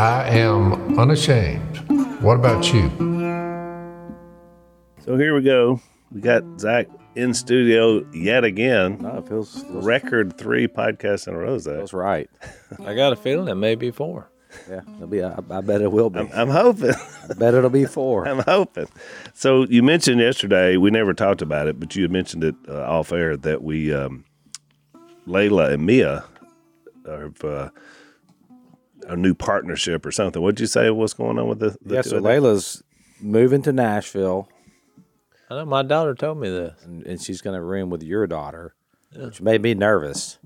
I am unashamed. What about you? So here we go. We got Zach in studio yet again. No, it feels, feels, Record three podcasts in a row, Zach. feels right. I got a feeling it may be four. Yeah, it'll be. I, I bet it will be. I'm hoping. I bet it'll be four. I'm hoping. So you mentioned yesterday, we never talked about it, but you had mentioned it uh, off air that we, um, Layla and Mia, have uh, a new partnership or something. What'd you say? What's going on with the? the yeah, so? Layla's moving to Nashville, I know my daughter told me this. and, and she's going to room with your daughter, which made me nervous.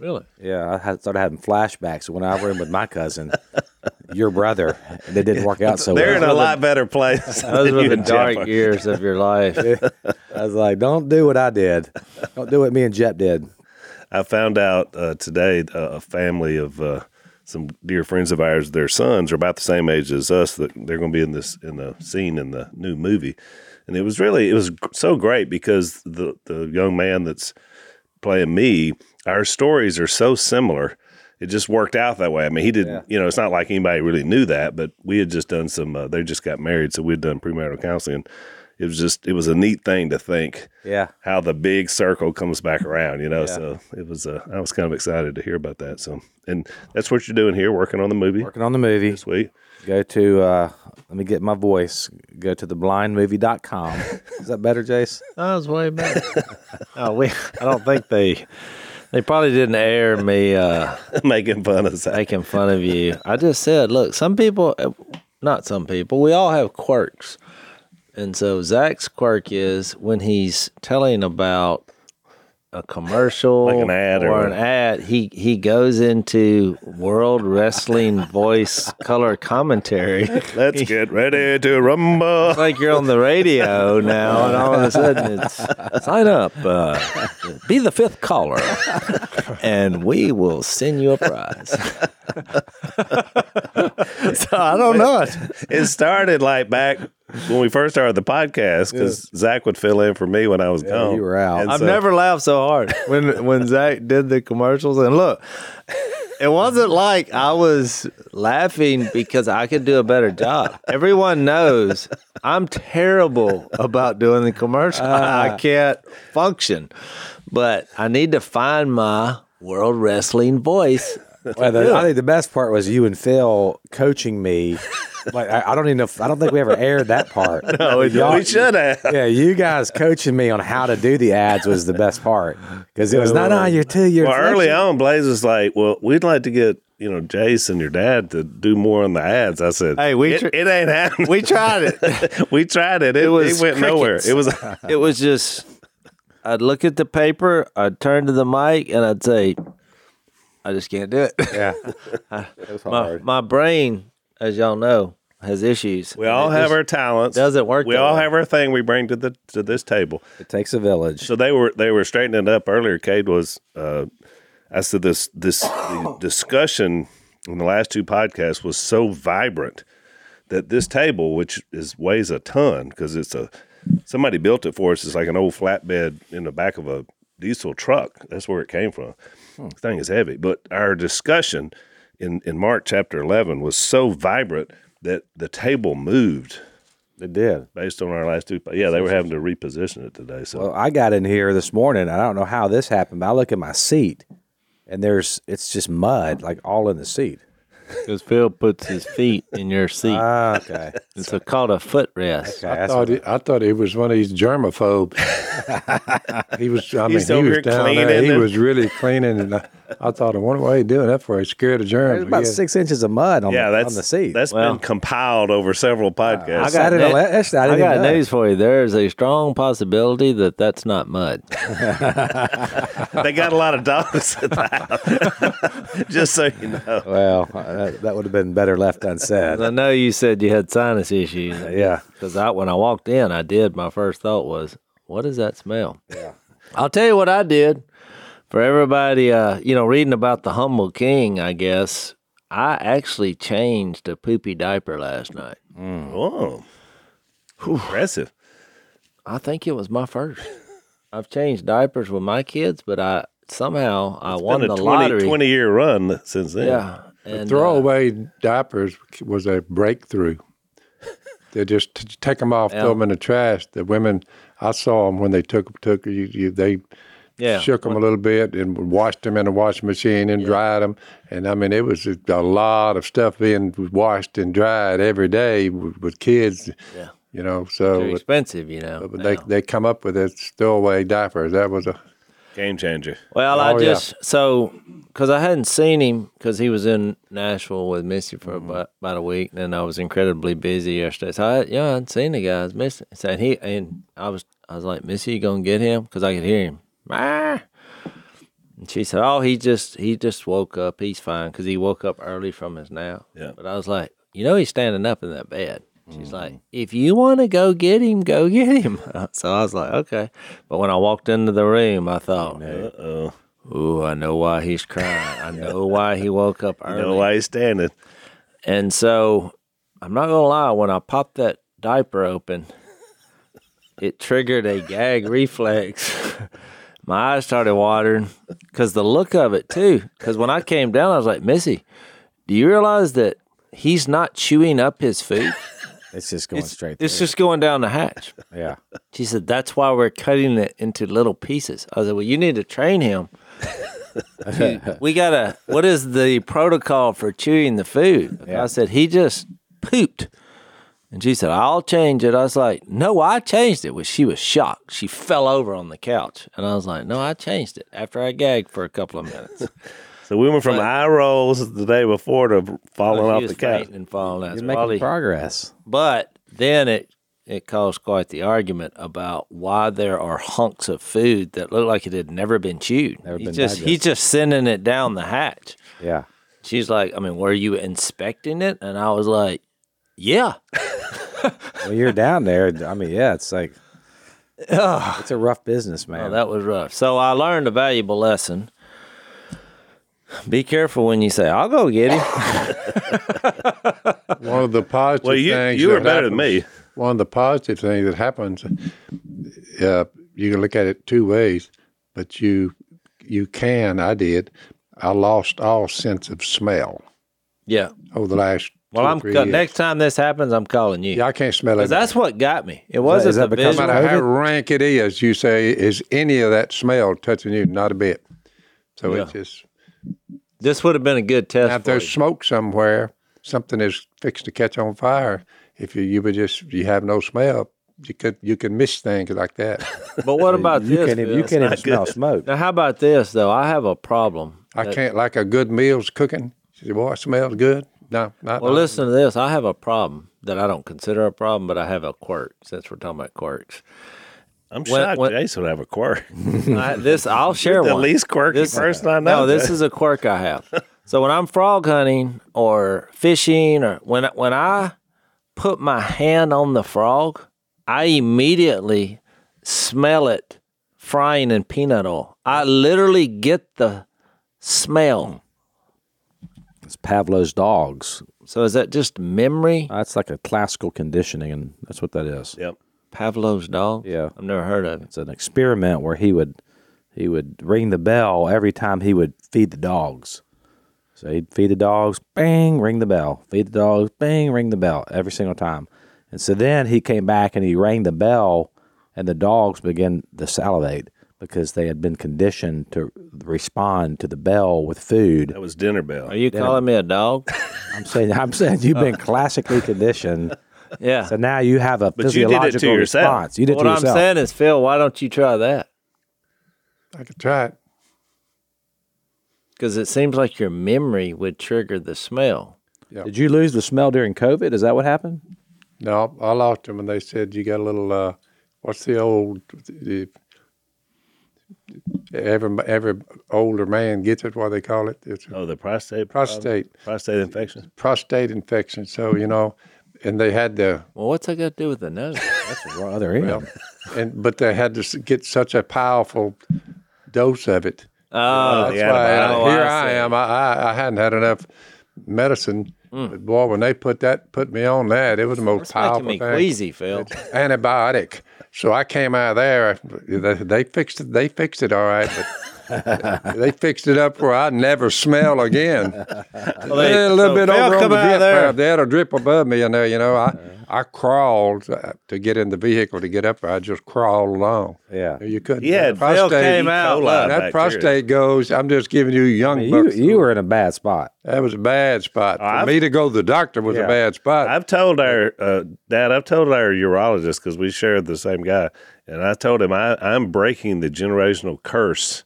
Really? Yeah, I had, started having flashbacks when I roomed with my cousin, your brother. and It didn't work out so well. They're in a lot better place. Those were the and Jeff dark years of your life. I was like, "Don't do what I did. Don't do what me and Jep did." I found out uh, today uh, a family of uh, some dear friends of ours. Their sons are about the same age as us. That they're going to be in this in the scene in the new movie, and it was really it was so great because the the young man that's playing me, our stories are so similar. It just worked out that way. I mean, he did. Yeah. You know, it's not like anybody really knew that, but we had just done some. Uh, they just got married, so we'd done premarital counseling. It was just it was a neat thing to think Yeah, how the big circle comes back around, you know. Yeah. So it was, uh, I was kind of excited to hear about that. So, and that's what you're doing here, working on the movie working on the movie. sweet. Go to. Uh, let me get my voice. Go to theblindmovie.com. Is that better, Jase? That was way better. oh, we. I don't think they. They probably didn't air me uh, Making fun of Zach. making fun of you. I just said, look, some people, uh, not some people, we all have quirks. And so Zach's quirk is when he's telling about a commercial Like an ad or or an ad, he he goes into World Wrestling voice color commentary. Let's get ready to rumble. It's like you're on the radio now, and all of a sudden it's sign up, uh, be the fifth caller, and we will send you a prize. so I don't know it. It started like back when we first started the podcast because Zach would fill in for me when I was gone. you were out. And I've so- never laughed so hard when when Zach did the commercials. And look, it wasn't like I was laughing because I could do a better job. Everyone knows I'm terrible about doing the commercial. I ah. can't function, but I need to find my world wrestling voice. Well, the, I think the best part was you and Phil coaching me. Like I, I don't even know. If, I don't think we ever aired that part. No, we, Y'all- we should have. Yeah, you guys coaching me on how to do the ads was the best part because it was not on your two year. Well, early on, Blaze was like, "Well, we'd like to get you know Jase and your dad to do more on the ads." I said, Hey, we it, tr- it ain't happening. We tried it. we tried it. It, it, was went nowhere. It was it was just I'd look at the paper, I'd turn to the mic, and I'd say, "I just can't do it." Yeah, it was my hard. my brain, as y'all know, has issues. we all It have our talents. doesn't work. We all have our thing we bring to the to this table. It takes a village. So they were they were straightening it up earlier. Cade was uh, I said this this the discussion in the last two podcasts was so vibrant that this table, which is weighs a ton because it's a somebody built it for us. It's like an old flatbed in the back of a diesel truck. That's where it came from. Hmm. The thing is heavy, but our discussion in in Mark chapter eleven was so vibrant that the table moved It did. based on our last two. Yeah, they were having to reposition it today. So Well, I got in here this morning. I don't know how this happened, but I look at my seat, and there's it's just mud like all in the seat. Because Phil puts his feet in your seat. Ah, okay. it's a, called a footrest. Okay, I thought, what- he, I thought he was one of these germaphobes. he was. I mean, He's he over was here down there. cleaning He and- was really cleaning, and I, I thought, I wonder why he doing that for. He's scared of germs. there's about Yeah. six inches of mud on, yeah, the, that's on the seat. That's Well- been compiled over several podcasts. I got it. ne- on- actually, I I didn't got know. news for you. There is a strong possibility that that's not mud. they got a lot of dogs at the house. Just so you know. Well, uh, that, that would have been better left unsaid. I know you said you had sinus issues. Yeah. Because I, when I walked in, I did. My first thought was, "What does that smell?" Yeah. I'll tell you what I did. For everybody, uh, you know, reading about the humble king, I guess I actually changed a poopy diaper last night. Oh, impressive. I think it was my first. I've changed diapers with my kids, but I somehow I won the 20, lottery. 20 year run since then. Yeah, And, uh, Throwaway diapers was a breakthrough. they just t- take them off, Yeah. throw them in the trash. The women, I saw them when they took took you, you they yeah, shook them a little bit and washed them in a washing machine and dried them. And I mean, it was a a lot of stuff being washed and dried every day with, with kids. Yeah. You know, so expensive, you know. but they they come up with this throwaway diapers. That was a Game changer. Well, I Oh, yeah. just so because I hadn't seen him because he was in Nashville with Missy for Mm-hmm. about, about a week, and then I was incredibly busy yesterday. So I, yeah, I hadn't seen the guys. Missy, so he and I was I was like, Missy, you gonna get him? Because I could hear him. Ah. And she said, "Oh, he just he just woke up. He's fine because he woke up early from his nap." Yeah. But I was like, you know, he's standing up in that bed. She's like, if you want to go get him, go get him. So I was like, okay. But when I walked into the room, I thought, Uh oh. Ooh, I know why he's crying. I know why he woke up early. know why he's standing? And so I'm not gonna lie, when I popped that diaper open, it triggered a gag reflex. My eyes started watering because the look of it too. Because when I came down, I was like, Missy, do you realize that he's not chewing up his food? It's just going straight. It's through. just going down the hatch. yeah. She said, That's why we're cutting it into little pieces. I said, Well, you need to train him. we gotta what is the protocol for chewing the food? I said, He just pooped. And she said, I'll change it. I was like, No, I changed it. Well, she was shocked. She fell over on the couch. And I was like, No, I changed it after I gagged for a couple of minutes. So we went from eye rolls the day before to falling She off was the couch. fainting and falling out. He's So making probably- progress. But then it it caused quite the argument about why there are hunks of food that look like it had never been chewed. Never he's been just he's just sending it down the hatch. Yeah. She's like, I mean, were you inspecting it? And I was like, Yeah. Well, you're down there. I mean, yeah, it's like it's a rough business, man. Oh, that was rough. So I learned a valuable lesson. Be careful when you say, I'll go get him. one of the positive Well, you things. you were that better than happens- me. One of the positive things that happens, uh, you can look at it two ways, but you you can. I did. I lost all sense of smell yeah. over the last. Well, I'm three ca- next time this happens, I'm calling you. Yeah, I can't smell it. That's what got me. It wasn't is that the because no of visual. matter how rank it is, you say, is any of that smell touching you? Not a bit. So it's just This would have been a good test. now, if there's you. smoke somewhere, something is fixed to catch on fire. If you you would just you have no smell, you could you can miss things like that. But what about you this? can't even, you can't even smell smoke. Now, how about this though? I have a problem. I can't like a good meal's cooking. You say, boy, it smells good. No, not Well, not- listen to this. I have a problem that I don't consider a problem, but I have a quirk. Since we're talking about quirks, I'm When- shocked when- Jason would have a quirk. I, this I'll share the one. least quirky This- person I know. No, this is a quirk I have. So when I'm frog hunting or fishing, or when when I put my hand on the frog, I immediately smell it frying in peanut oil. I literally get the smell. It's Pavlov's dogs. So is that just memory? That's like a classical conditioning, and that's what that is. Yep. Pavlov's dog? Yeah. I've never heard of it. It's an experiment where he would he would ring the bell every time he would feed the dogs. So he'd feed the dogs, bang, ring the bell. Feed the dogs, bang, ring the bell every single time. And so then he came back and he rang the bell, and the dogs began to salivate because they had been conditioned to respond to the bell with food. That was dinner bell. Are you calling me a dog? I'm saying, I'm saying you've been classically conditioned. Yeah. So now you have a you did it to physiological yourself. response. You did it what I'm saying is, Phil, why don't you try that? I could try it. Because it seems like your memory would trigger the smell. Did you lose the smell during COVID? Is that what happened? No, I lost them, and they said you got a little. Uh, what's the old? The, every every older man gets it. What they call it? It's Oh, the prostate problem? prostate prostate infection. prostate infection. So you know, and they had to. Well, what's that got to do with the nose? That's the other end. well, and but they had to get such a powerful dose of it. Oh, That's the why antibiotic. I, oh, here I I, am. I, I I hadn't had enough medicine. Hmm. But boy, when they put that put me on that, it was the most it's powerful making me thing. queasy, Phil. antibiotic. So I came out of there. They, they fixed it. They fixed it all right. But they fixed it up where I never smell again. they- a little so bit over on the out there. pipe. They had a drip above me in there. You know, I I crawled uh, to get in the vehicle to get up there. I just crawled along. Yeah. You couldn't. He had that prostate, came out, that bacteria. prostate goes. I'm just giving you young You bucks. you were in a bad spot. that was a bad spot. For I've- me to go to the doctor was Yeah. a bad spot. I've told our uh, dad. I've told our urologist because we shared the same guy, and I told him I, I'm breaking the generational curse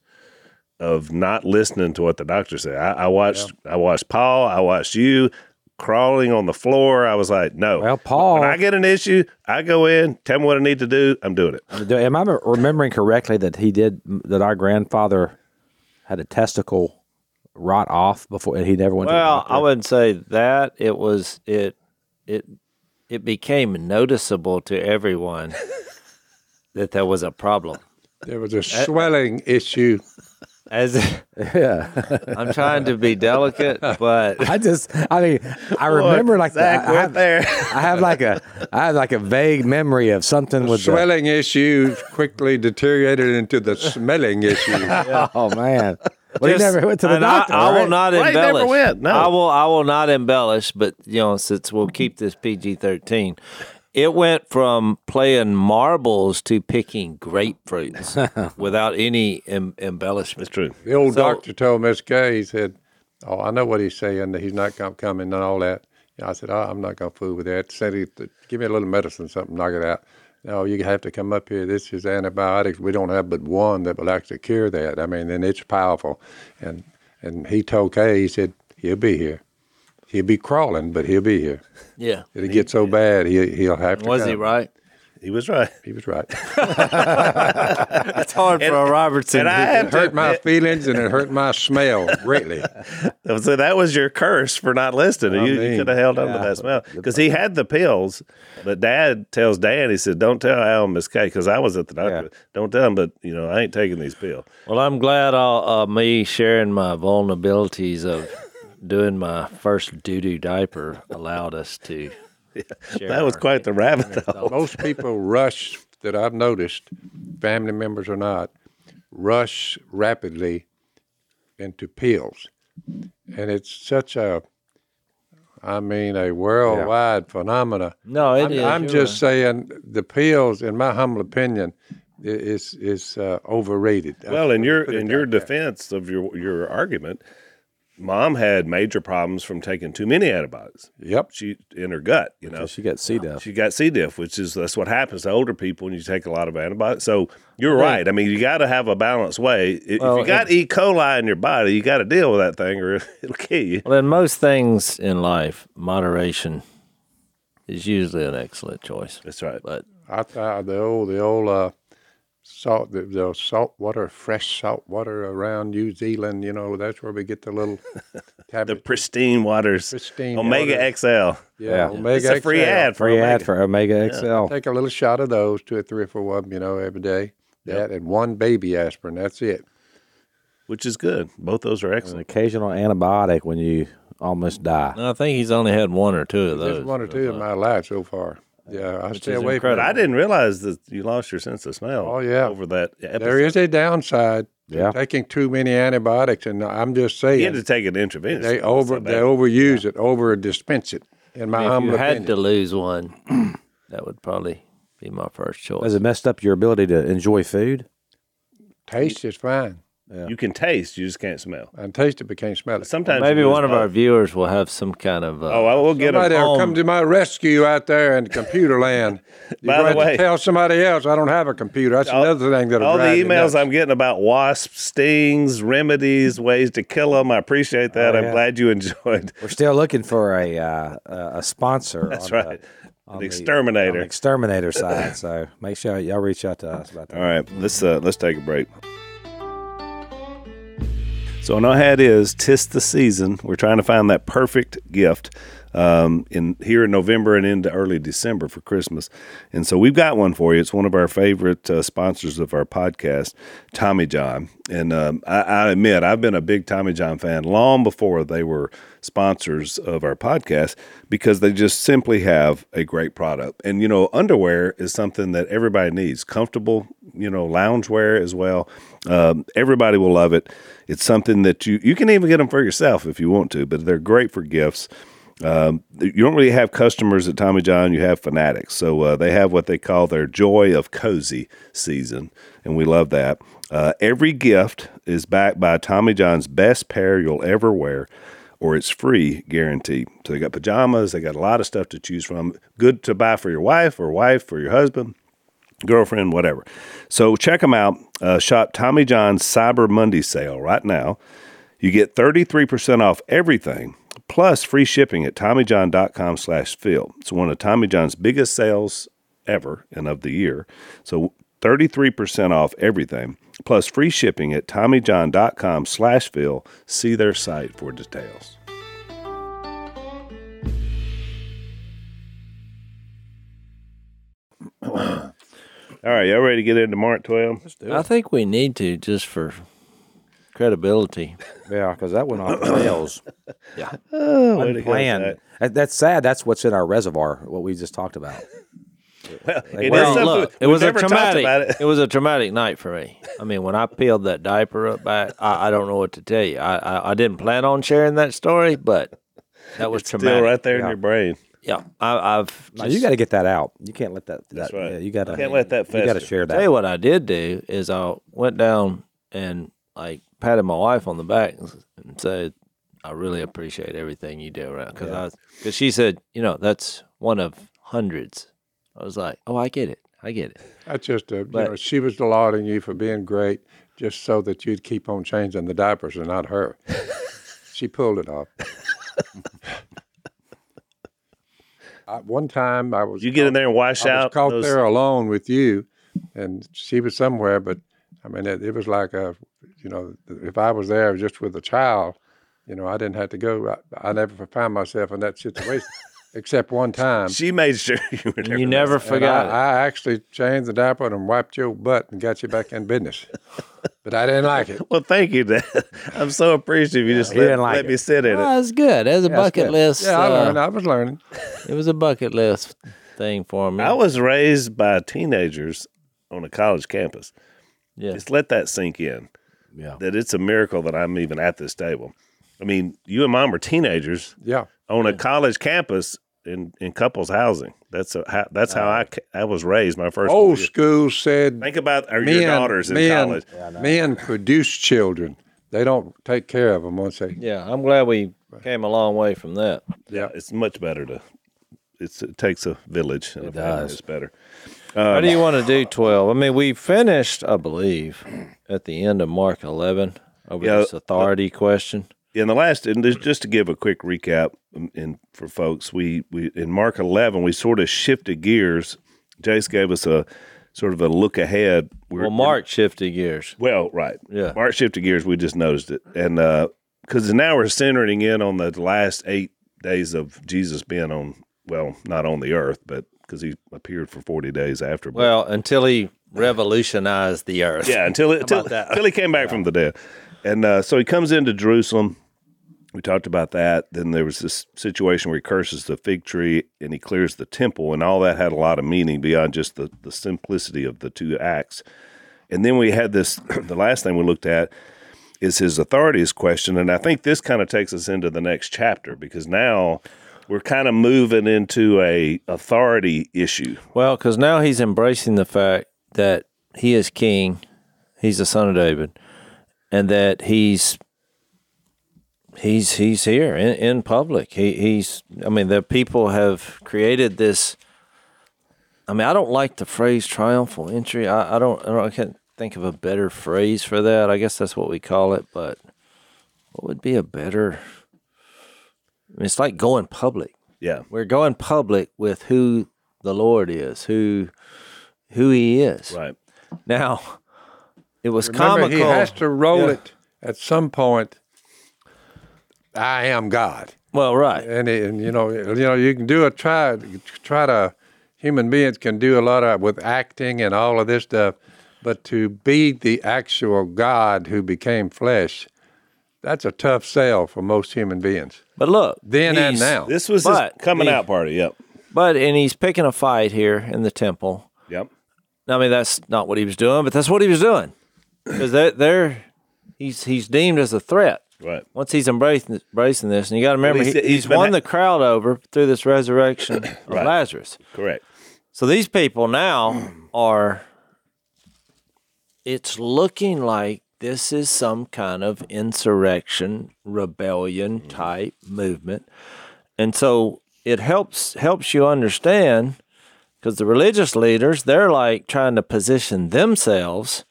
of not listening to what the doctor said. I, I watched. I watched Paul. I watched you crawling on the floor. I was like, no. Well, Paul- When I get an issue, I go in, tell me what I need to do. I'm doing it. Do- Am I remembering correctly that he did that? Our grandfather had a testicle rot off before, and he never went. to the Well. I wouldn't say that. It was it it it became noticeable to everyone that there was a problem. there was a swelling issue. As yeah. I'm trying to be delicate, but I just, I mean, I remember like Zach the, I, went have, there. I have like a, I have like a vague memory of something with the, swelling issue quickly deteriorated into the smelling issue. Oh man, well, he Just- never went to the and I- doctor. I, will right? not Right, never embellish. went, no. I will. I will not embellish. But you know, since we'll keep this PG thirteen, it went from playing marbles to picking grapefruits without any em- embellishment. It's true. The old So- doctor told Miss Kay, he said, "Oh, I know what he's saying. That he's not com- coming and all that." You know, I said, oh, "I'm not going to fool with that." Said he, "Give me a little medicine, something, knock it out." No, you have to come up here. This is antibiotics. We don't have but one that will actually cure that. I mean, and it's powerful. And and he told Kay, he said, "He'll be here. He'll be crawling, but he'll be here. Yeah, It'll get so bad, he he'll have to." was he right? He was right. He was right. It's hard for a Robertson. And I It have hurt to my feelings and it hurt my smell greatly. So that was your curse for not listening. I you, you could have held on to that smell because he had the pills. But Dad tells Dan, he said, "Don't tell Al and Miss Kay because I was at the doctor. Yeah. Don't tell him, but you know I ain't taking these pills." Well, I'm glad all, uh, me sharing my vulnerabilities of doing my first doo doo diaper allowed us to. share That was quite the rabbit hole. Most people rush that I've noticed, family members or not, rush rapidly into pills. And it's such a, I mean, a worldwide phenomena. No, it I'm, is, I'm you're just right. saying the pills, in my humble opinion, is is uh, overrated. Well, in your in your out there. defense of your your argument, mom had major problems from taking too many antibiotics. Yep. She in her gut, you know. She got C diff. She got C. diff, which is that's what happens to older people when you take a lot of antibiotics. So you're right. I mean, you got to have a balanced way. If Well, you got E. coli in your body, you got to deal with that thing, or it'll kill you. Well, in most things in life, moderation is usually an excellent choice. That's right. But I thought the old the old uh, salt the, the salt water, fresh salt water around New Zealand. You know, that's where we get the little The pristine waters, Pristine Omega water. XL. yeah, Yeah. Omega It's a free XL. ad for Free Omega. ad for Omega XL. Take a little shot of those, two or three or four of them, you know, every day. That and one baby aspirin. That's it. which is good. Both those are An excellent. occasional antibiotic when you almost die. I think he's only had one or two of those. There's one or two in my life so far. Yeah, I stay is away But from I didn't realize that you lost your sense of smell. Oh, yeah. over that episode. There is a downside to Yeah. taking too many antibiotics, and I'm just saying You had saying to take it intravenous. they over not they bad. overuse it, over dispense it. In my if humble you had opinion. to lose one, that would probably be my first choice. Has it messed up your ability to enjoy food? Taste is fine, You can taste, you just can't smell. and taste it, but can't smell it. Sometimes Maybe one of our viewers will have some kind of. Uh, Oh, I will get Somebody them. will come to my rescue out there in computer land. You're By the going way- to tell somebody else I don't have a computer. That's All- another thing that'll All the emails. I'm getting about wasp stings, remedies, ways to kill them. I appreciate that. Oh, I'm glad you enjoyed. We're still looking for a uh, a a sponsor. That's on right. The, The on the- exterminator. the exterminator side. So make sure y'all reach out to us about that. All right, let's uh, let's take a break. So I know how is. Tis the season. We're trying to find that perfect gift. um, in here in November and into early December for Christmas. And so we've got one for you. It's one of our favorite uh, sponsors of our podcast, Tommy John. And um, I, I admit I've been a big Tommy John fan long before they were sponsors of our podcast because they just simply have a great product. And you know, underwear is something that everybody needs. Comfortable, you know, loungewear as well. Um, everybody will love it. It's something that you you can even get them for yourself if you want to, but they're great for gifts. Um, you don't really have customers at Tommy John, you have fanatics. So uh, they have what they call their Joy of Cozy season, and we love that. Uh, every gift is backed by Tommy John's best pair you'll ever wear, or it's free guarantee. So they got pajamas, they got a lot of stuff to choose from. Good to buy for your wife or wife for your husband girlfriend, whatever. So check them out. Uh, shop Tommy John's Cyber Monday sale right now. You get 33% off everything, plus free shipping at TommyJohn.com slash Phil. It's one of Tommy John's biggest sales ever and of the year. So 33% off everything, plus free shipping at TommyJohn.com slash Phil. See their site for details. All right, y'all ready to get into Mark 12? I think we need to just for credibility. Yeah, because that went off the rails. Yeah. Oh, way to go, Unplanned. That- That's sad. That's what's in our reservoir. What we just talked about. Well, it is Well, something- look, it was a traumatic. about It. it. was a traumatic night for me. I mean, when I peeled that diaper up back, I, I don't know what to tell you. I, I I didn't plan on sharing that story, but that was Still traumatic. right there in your brain. Yeah, I, I've. No, you got to get that out. You can't let that. That's right. yeah, you got to. Can't let that You got to share that. Tell you what I did do is I went down and like patted my wife on the back and said, "I really appreciate everything you do around." Because I because she said, you know, that's one of hundreds. I was like, "Oh, I get it. I get it." That's just, a, you know, she was lauding you for being great just so that you'd keep on changing the diapers and not her. she pulled it off. I, one time I was You get in there and wash I was out caught those- there alone with you, and she was somewhere. But I mean, it, it was like a, you know, if I was there just with a child, you know, I didn't have to go. I, I never found myself in that situation, except one time. She made sure you were You never And forgot it. I, I actually changed the diaper and wiped your butt and got you back in business. but I didn't like it. Well, thank you, Dad. I'm so appreciative. You just let, didn't like let it. me sit in it. Well, it's good. As a bucket list, Yeah, I uh, learned. I was learning. it was a bucket list thing for me. I was raised by teenagers on a college campus. yeah. Just let that sink in. Yeah. That it's a miracle that I'm even at this table. I mean, you and mom were teenagers Yeah. on a college campus in, in couples housing. That's a, how, that's how I, I was raised. My first Old year. school said Think about our, men, your daughters in men, college. men produce children. They don't take care of them once they. Yeah, I'm glad we came a long way from that. Yeah, it's much better to. It's, it takes a village. And a does. It's better. How um, do you want to do 12? I mean, we finished, I believe, at the end of Mark 11 over Yeah, this authority question. In the last and just- to give a quick recap um, in for folks we we in mark 11 we sort of shifted gears jase gave us a sort of a look ahead We're- Well, Mark shifted gears. well right Yeah. mark shifted gears we just noticed it and uh because now we're centering in on the last eight days of jesus being on well not on the earth but because he appeared for 40 days after Well, until he revolutionized the earth. yeah, until it, until, until he came back from the dead. And uh, so he comes into Jerusalem. We talked about that. Then there was this situation where he curses the fig tree and he clears the temple, and all that had a lot of meaning beyond just the, the simplicity of the two acts. And then we had this the last thing we looked at is his authorities question. And I think this kind of takes us into the next chapter because now we're kind of moving into a authority issue. Well, because now he's embracing the fact that he is king, he's the son of David, and that he's he's he's here in, in public. He he's I mean the people have created this. I mean I don't like the phrase triumphal entry. I, I don't I don't I can't think of a better phrase for that. I guess that's what we call it. But what would be a better? I mean, it's like going public Yeah. we're going public with who the Lord is, who who He is. Right. Now, it was Remember, comical. he has to roll Yeah. it at some point. I am God. Well, right. and, and you know, you know, you can do a try, try to. Human beings can do a lot of with acting and all of this stuff, but to be the actual God who became flesh, that's a tough sell for most human beings. But look, Then and now, This was But his coming the- out party. Yep. But and he's picking a fight here in the temple. Yep. I mean, that's not what he was doing, but that's what he was doing because they're, they're he's he's deemed as a threat. Right. Once he's embracing, embracing this, and you got to remember, he's- he, he's he's, won ha- the crowd over through this resurrection of Right. Lazarus. Correct. So these people now are. It's looking like this is some kind of insurrection, rebellion mm-hmm. type movement, and so it helps helps you understand because the religious leaders they're like trying to position themselves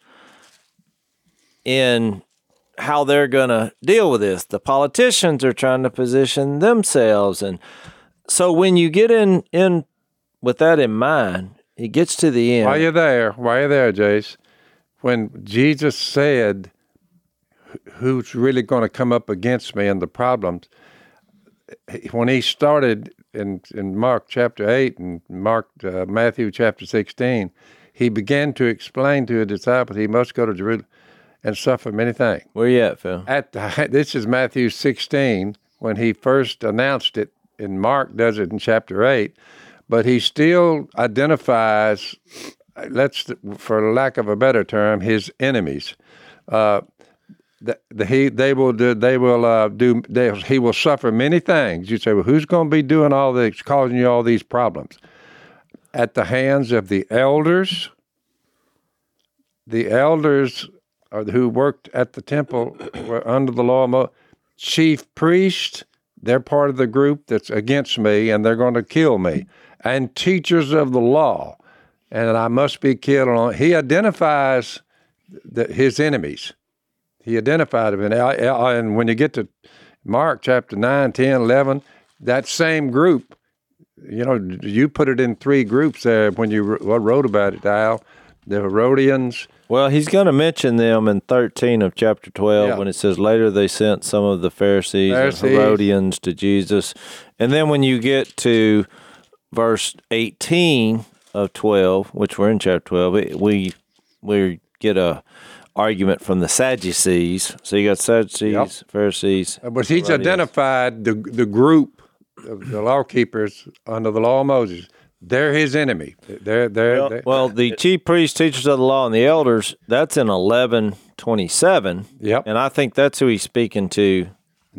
in how they're going to deal with this. The politicians are trying to position themselves, and so when you get in in with that in mind, it gets to the end. while you're there, while you're there, Jase, when Jesus said, "Who's really going to come up against me and the problems?" When he started in in Mark chapter eight and Mark uh, Matthew chapter sixteen, he began to explain to his disciples he must go to Jerusalem and suffer many things. Where you at, Phil? At the, this is Matthew 16 when he first announced it, and Mark does it in chapter 8, but he still identifies, let's for lack of a better term, his enemies. Uh, the, the, he they will do they will uh, do they, he will suffer many things. You say, well, who's going to be doing all this, causing you all these problems? At the hands of the elders. The elders or who worked at the temple were under the law of chief priest they're part of the group that's against me and they're going to kill me and teachers of the law and i must be killed he identifies the, his enemies he identified them and, when you get to mark chapter 9 10 11 that same group you know you put it in three groups there when you wr- wrote about it Al. the herodians Well, he's going to mention them in 13 of chapter 12 Yeah. when it says, Later they sent some of the Pharisees, Pharisees. and Herodians to Jesus. And then when you get to verse 18 of 12, which we're in chapter 12, it, we we get a argument from the Sadducees. So you got Sadducees, Pharisees. Uh, but he's Herodians. identified the the group of the law keepers under the law of Moses. They're his enemy. They're they're, Well- they're- Well, the chief priests, teachers of the law, and the elders, that's in 1127. Yep. And I think that's who he's speaking to.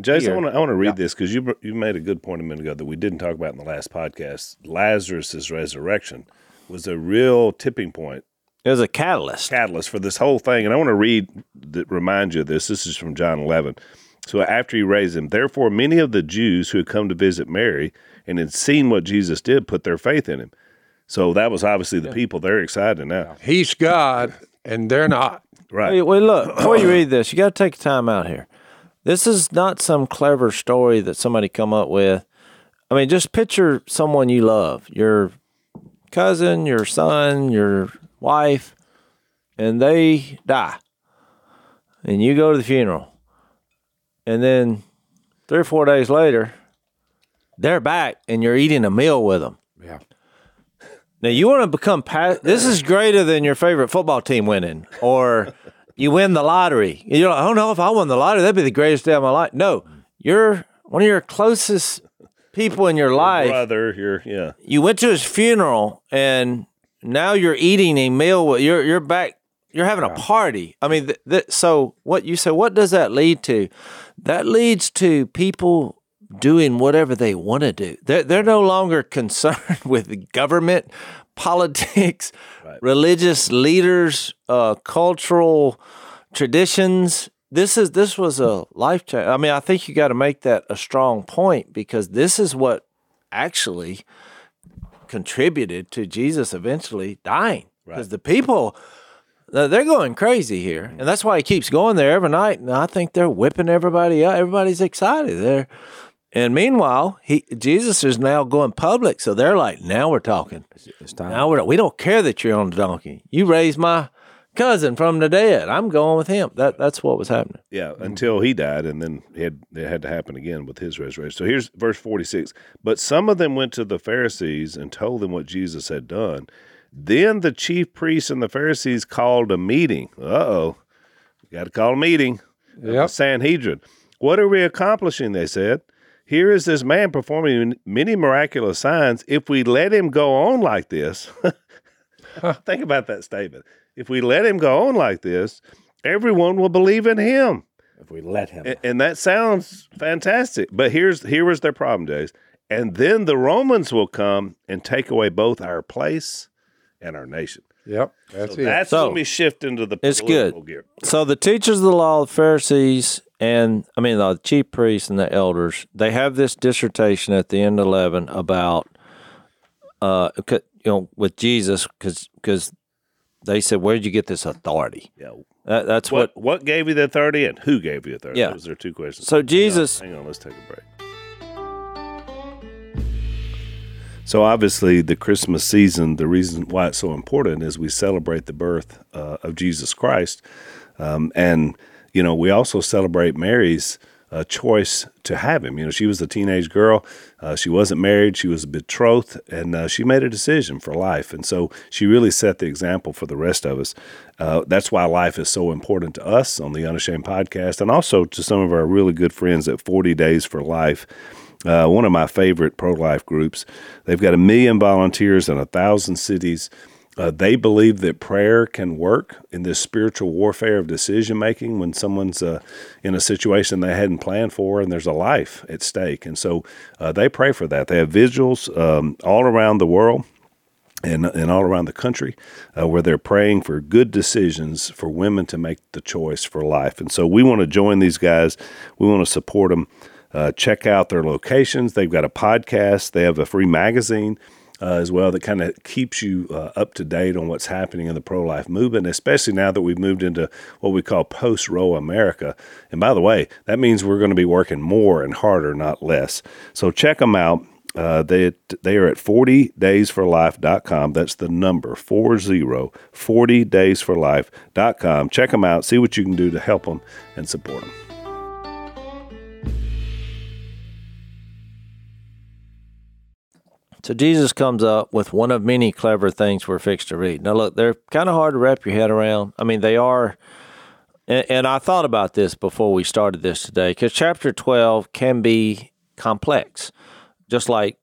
Jason, I want to I want to read this because you br- you made a good point a minute ago that we didn't talk about in the last podcast. Lazarus's resurrection was a real tipping point, It was a catalyst. catalyst for this whole thing. And I want to read that remind you of this. This is from John 11. So after he raised him, therefore many of the Jews who had come to visit Mary and had seen what Jesus did put their faith in him. So that was obviously the people. They're excited now, he's God, and they're not. right? Wait, wait, look, before you read this, you got to take time out here. This is not some clever story that somebody come up with. I mean, just picture someone you love, your cousin, your son, your wife, and they die. And you go to the funeral. And then three or four days later, they're back and you're eating a meal with them. Yeah. Now you want to become pa- this is greater than your favorite football team winning or you win the lottery. You're like, I don't know if I won the lottery, that'd be the greatest day of my life. No, you're one of your closest people in your life. Brother, here, yeah. You went to his funeral and now you're eating a meal with you're you're back you're having a party. I mean, th- th- so what you say? What does that lead to? That leads to people doing whatever they want to do. They're they're no longer concerned with government, politics, religious leaders, uh, cultural traditions. This is this was a life change. I mean, I think you got to make that a strong point because this is what actually contributed to Jesus eventually dying because the people they're they're going crazy here, and that's why he keeps going there every night. And I think they're whipping everybody up. Everybody's excited there. And meanwhile, he Jesus is now going public, so they're like, "Now we're talking. It's time. Now we're we don't care that you're on the donkey. You raised my cousin from the dead. I'm going with him. That that's what was happening. Yeah, until he died, and then it had, it had to happen again with his resurrection. So here's verse 46. But some of them went to the Pharisees and told them what Jesus had done. Then the chief priests and the Pharisees called a meeting. Uh oh. Got to call a meeting. of the Yep. Sanhedrin. What are we accomplishing? They said. Here is this man performing many miraculous signs. If we let him go on like this, think about that statement. If we let him go on like this, everyone will believe in him. If we let him. And, and that sounds fantastic. But here's here was their problem, Days. And then the Romans will come and take away both our place and our nation. Yep. That's So it. that's So, when we shift into the it's good. gear. So the teachers of the law, the Pharisees, and I mean the chief priests and the elders, they have this dissertation at the end of eleven about, uh, you know, with Jesus, because they said, "Where did you get this authority?" Yeah. That, that's What what. what gave you the authority and who gave you authority? Yeah. Those are two questions. So Jesus, Hang on, let's take a break. So obviously, the Christmas season, the reason why it's so important is we celebrate the birth uh, of Jesus Christ, um, and you know we also celebrate Mary's uh, choice to have him. You know, she was a teenage girl; uh, she wasn't married; she was betrothed, and uh, she made a decision for life. And so she really set the example for the rest of us. Uh, that's why life is so important to us on the Unashamed podcast, and also to some of our really good friends at Forty Days for Life uh, one of my favorite pro life groups. They've got a million volunteers in a thousand cities. Uh, they believe that prayer can work in this spiritual warfare of decision making when someone's uh, in a situation they hadn't planned for and there's a life at stake. And so uh, they pray for that. They have vigils um, all around the world and, and all around the country uh, where they're praying for good decisions for women to make the choice for life. And so we want to join these guys. We want to support them. Uh, check out their locations. They've got a podcast. They have a free magazine uh, as well that kind of keeps you uh, up to date on what's happening in the pro life movement, especially now that we've moved into what we call post Roe America. And by the way, that means we're going to be working more and harder, not less. So check them out. Uh, they they are at 40daysforlife.com. That's the number 40 40daysforlife.com. Check them out. See what you can do to help them and support them. So Jesus comes up with one of many clever things we're fixed to read. Now, look, they're kind of hard to wrap your head around. I mean, they are. And, and I thought about this before we started this today because chapter 12 can be complex, just like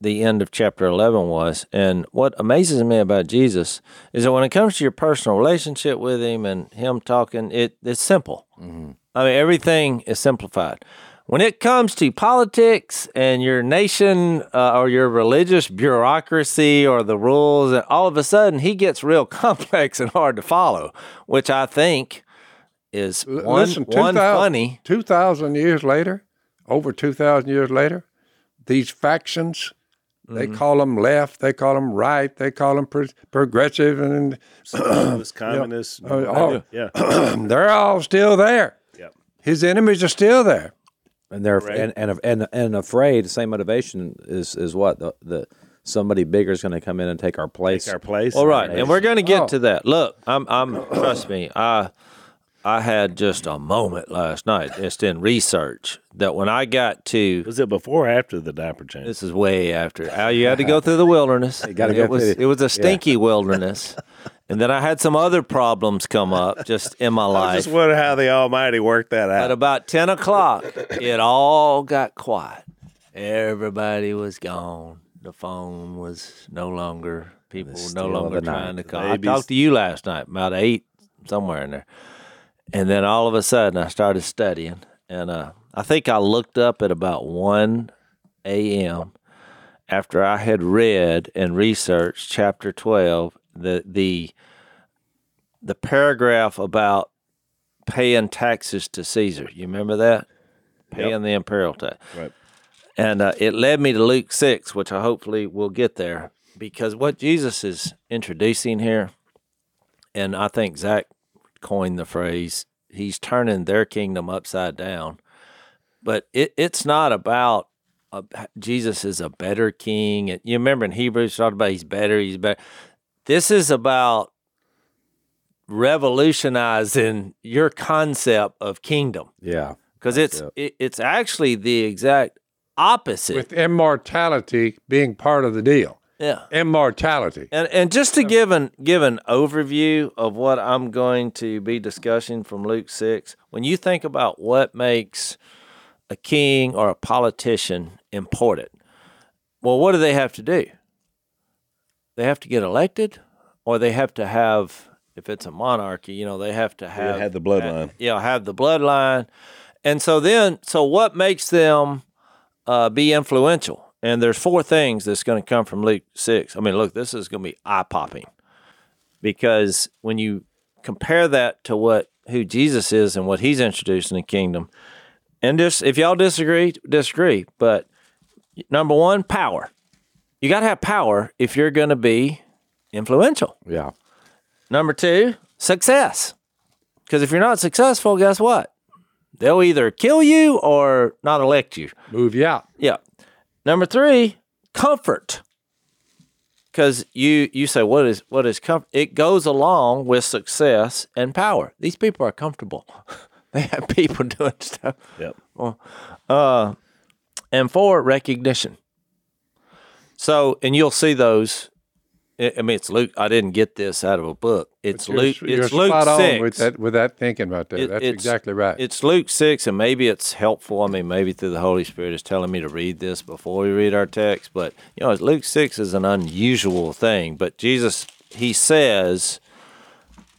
the end of chapter 11 was. And what amazes me about Jesus is that when it comes to your personal relationship with him and him talking, it, it's simple. Mm-hmm. I mean, everything is simplified. When it comes to politics and your nation uh, or your religious bureaucracy or the rules, and all of a sudden he gets real complex and hard to follow, which I think is L- one, Listen, one 2000 funny. 2,000 years later, over 2,000 years later, these factions, they Mm-hmm. call them left, they call them right, they call them pro- progressive, and Socialist, communist, uh, all- yeah. they're all still there. Yep. His enemies are still there. And they're Right. and, and and and afraid. Same motivation is is what the the somebody bigger is going to come in and take our place. Take our place. All right, and we're going to get Oh. to that. Look, I'm, I'm. Trust me, I, I had just a moment last night, just in research, that when I got to, Was it before or after the diaper change? this is way after. How you had to go through the wilderness. You gotta it go was, through it was a stinky wilderness, and then I had some other problems come up just in my life. I just wonder how the Almighty worked that out. At about 10 o'clock, it all got quiet. Everybody was gone. The phone was no longer, people were no longer night. trying to call. I talked to you last night, about eight, somewhere in there. And then all of a sudden, I started studying. And uh, I think I looked up at about 1 a.m. after I had read and researched chapter 12, the, the, the paragraph about paying taxes to Caesar. You remember that? Paying the imperial tax. Right. And uh, it led me to Luke 6, which I hopefully will get there because what Jesus is introducing here, and I think Zach coined the phrase, he's turning their kingdom upside down. But it, it's not about uh, Jesus is a better king. And you remember in Hebrews, talked about he's better, he's better. This is about revolutionizing your concept of kingdom Yeah. because it's it, it's actually the exact opposite. With immortality being part of the deal. Yeah. Immortality. And and just to give an give an overview of what I'm going to be discussing from Luke six, when you think about what makes a king or a politician important, well, what do they have to do? They have to get elected, or they have to have, if it's a monarchy, you know, they have to have have the bloodline. you know, have the bloodline, and so then, so what makes them uh, be influential? And there's four things that's going to come from Luke six. I mean, look, this is going to be eye popping because when you compare that to what who Jesus is and what He's introduced in the kingdom, and just if y'all disagree, disagree. But number one, power. You got to have power if you're going to be influential. Yeah. Number two, success. Because if you're not successful, guess what? They'll either kill you or not elect you. Move you out. Yeah. Number three, comfort. Because you you say what is what is comfort? It goes along with success and power. These people are comfortable. they have people doing stuff. Yep. Uh, and four, recognition. So, and you'll see those. I I mean, it's Luke. I didn't get this out of a book. It's You're- Luke. You're It's Luke spot on six. with that with that thinking right there. It- That's exactly right. It's Luke 6, and maybe it's helpful. I mean, maybe through the Holy Spirit is telling me to read this before we read our text. But, you know, Luke 6 is an unusual thing. But Jesus, he says,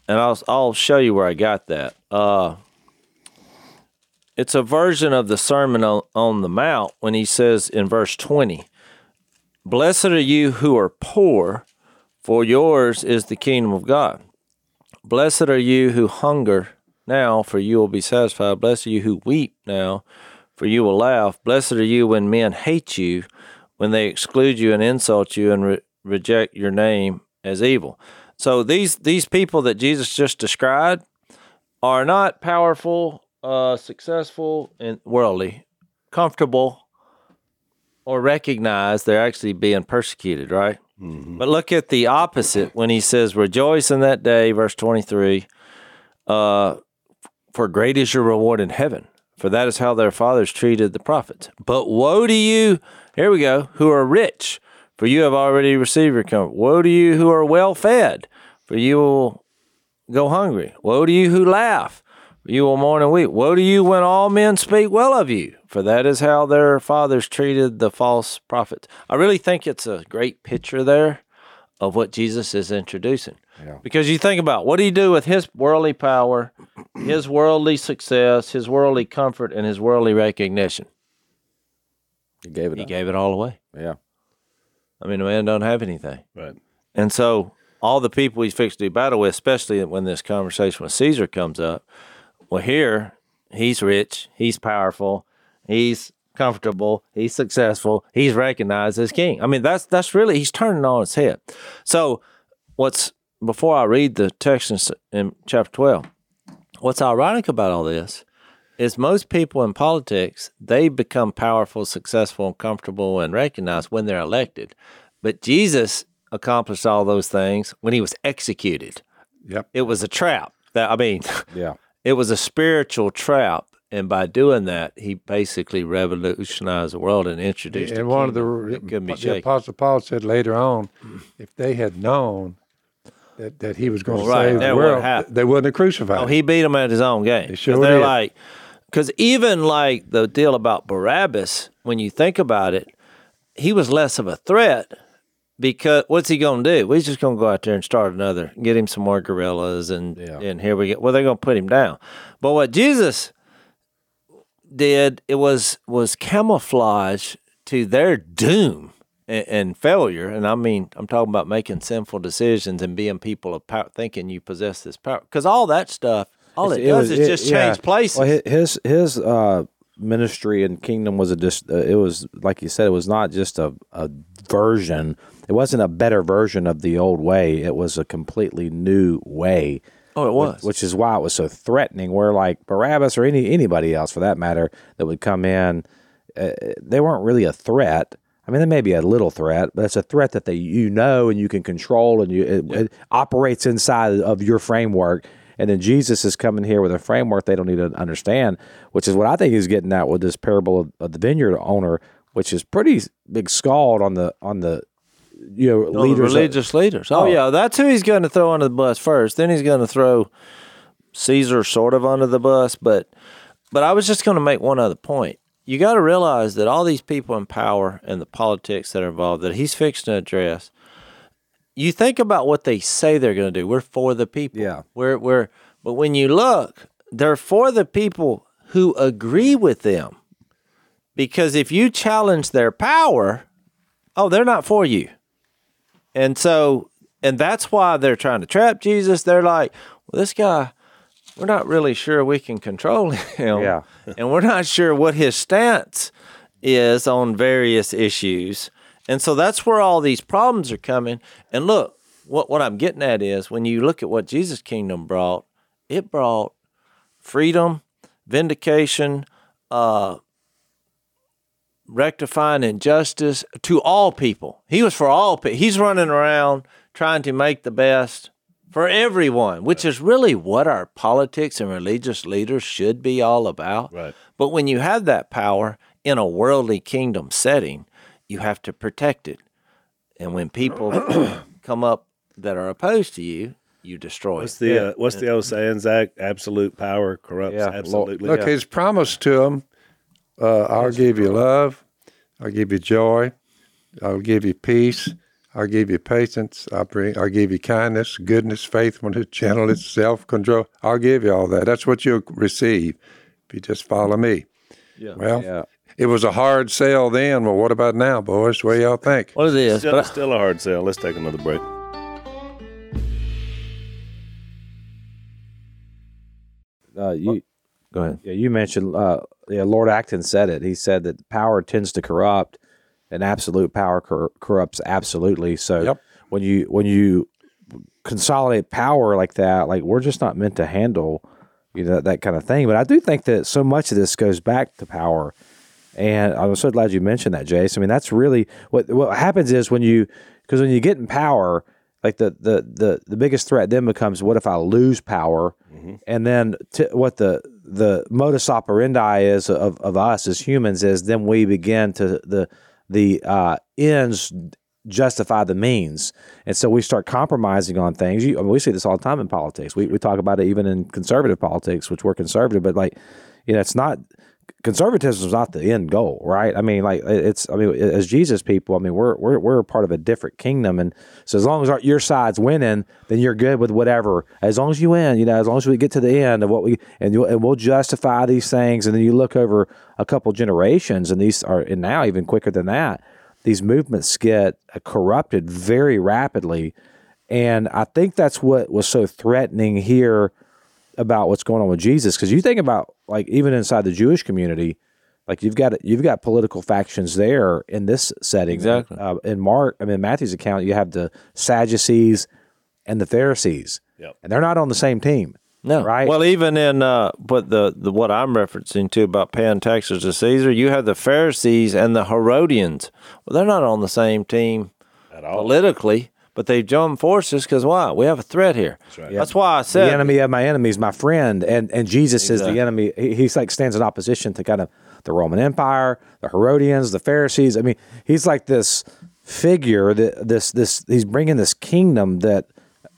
and I'll, I'll show you where I got that. Uh, it's a version of the Sermon on, on the Mount when he says in verse 20, Blessed are you who are poor, for yours is the kingdom of God. Blessed are you who hunger now, for you will be satisfied. Blessed are you who weep now, for you will laugh. Blessed are you when men hate you, when they exclude you and insult you and re- reject your name as evil. So these these people that Jesus just described are not powerful, uh, successful, and worldly, comfortable, or recognized. They're actually being persecuted, right? But look at the opposite when he says, Rejoice in that day, verse 23, uh, for great is your reward in heaven, for that is how their fathers treated the prophets. But woe to you, here we go, who are rich, for you have already received your comfort. Woe to you who are well fed, for you will go hungry. Woe to you who laugh, for you will mourn and weep. Woe to you when all men speak well of you, for that is how their fathers treated the false prophets. I really think it's a great picture there of what Jesus is introducing. Because you think about what do you do with his worldly power, his worldly success, his worldly comfort, and his worldly recognition? He gave it He up. gave it all away. Yeah. I mean, the man don't have anything. Right. And so all the people he's fixed to do battle with, especially when this conversation with Caesar comes up, well, here he's rich, he's powerful, he's comfortable, he's successful, he's recognized as king. I mean, that's that's really he's turning on its head. So, what's before I read the text in, in chapter twelve, what's ironic about all this is most people in politics they become powerful, successful, and comfortable and recognized when they're elected. But Jesus accomplished all those things when he was executed. Yep. It was a trap. That I mean, Yeah. it was a spiritual trap, and by doing that, he basically revolutionized the world and introduced. And one of the, kingdom that couldn't be the. Apostle Paul said later on, if they had known that, that he was going to right, save the world, happen. they wouldn't have crucified Oh, him. he beat them at his own game. He sure they're did. like, because even like the deal about Barabbas, when you think about it, he was less of a threat because what's he going to do? We're just going to go out there and start another, get him some more guerrillas, and Yeah. and here we go. Well, they're going to put him down. But what Jesus did, it was was camouflage to their doom and, and failure. And I mean, I'm talking about making sinful decisions and being people of power, thinking you possess this power. Because all that stuff, all it, does is just change places. Well, his his uh, ministry and kingdom was a just. Uh, it was like you said. It was not just a, a version. It wasn't a better version of the old way. It was a completely new way. Oh, it was. which is why it was so threatening. Where like Barabbas or any anybody else for that matter that would come in, uh, they weren't really a threat I mean, they may be a little threat, but it's a threat that they you know and you can control, and you it, it operates inside of your framework. And then Jesus is coming here with a framework they don't need to understand, which is what I think he's getting at with this parable of, of the vineyard owner, which is pretty big scald on the on the you know the leaders. religious leaders. Oh, Oh. yeah, that's who he's going to throw under the bus first. Then he's going to throw Caesar sort of under the bus. But but I was just going to make one other point. You got to realize that all these people in power and the politics that are involved that he's fixing to address. You think about what they say they're going to do. We're for the people. Yeah. We're we're. But when you look, they're for the people who agree with them. Because if you challenge their power, oh, they're not for you. And so, and that's why they're trying to trap Jesus. They're like, well, this guy, we're not really sure we can control him. Yeah. and we're not sure what his stance is on various issues. And so that's where all these problems are coming. And look, what, what I'm getting at is when you look at what Jesus' kingdom brought, it brought freedom, vindication, uh, rectifying injustice to all people. He was for all people. He's running around trying to make the best for everyone, which is really what our politics and religious leaders should be all about. Right. But when you have that power in a worldly kingdom setting, you have to protect it. And when people come up that are opposed to you, you destroy What's it. the uh, what's the old saying, Zach? Absolute power corrupts Yeah, absolutely. Look, his promise to them, uh, I'll give you love, I'll give you joy, I'll give you peace, I'll give you patience, I'll bring, I'll give you kindness, goodness, faithfulness, gentleness, self-control. I'll give you all that. That's what you'll receive if you just follow me. Yeah. Well, Yeah. it was a hard sell then. Well, what about now, boys? What do y'all think? What it is, Still, still a hard sell. Let's take another break. Uh, you go ahead. Yeah, you mentioned uh, yeah, Lord Acton said it. He said that power tends to corrupt, and absolute power cor- corrupts absolutely. So Yep. when you when you consolidate power like that, like we're just not meant to handle you know that kind of thing. But I do think that so much of this goes back to power, and I'm so glad you mentioned that, Jase. I mean, that's really what what happens is when you because when you get in power. Like the, the the the biggest threat then becomes what if I lose power, and then t- what the the modus operandi is of, of us as humans is then we begin to the the uh, ends justify the means, and so we start compromising on things. You, I mean, we see this all the time in politics. We we talk about it even in conservative politics, which we're conservative, but like you know, it's not conservatism is not the end goal, right? I mean, like it's I mean, as Jesus people, I mean, we're we're we're part of a different kingdom, and so as long as our, your side's winning, then you're good with whatever. As long as you win, you know, as long as we get to the end of what we and you and we'll justify these things, and then you look over a couple generations, and these are and now even quicker than that, these movements get corrupted very rapidly, and I think that's what was so threatening here about what's going on with Jesus because you think about like even inside the Jewish community, like you've got you've got political factions there in this setting. Exactly. Uh, in Mark, I mean Matthew's account, you have the Sadducees and the Pharisees, Yep. and they're not on the same team. No, Right. Well, even in uh, what the, the what I'm referencing to about paying taxes to Caesar, you have the Pharisees and the Herodians. Well, they're not on the same team At all. politically, but they've joined forces because why? We have a threat here. That's, right. why I said the enemy of my enemy is my friend, and and Jesus is the enemy. He, he's like stands in opposition to kind of the Roman Empire, the Herodians, the Pharisees. I mean, he's like this figure that this this he's bringing this kingdom that,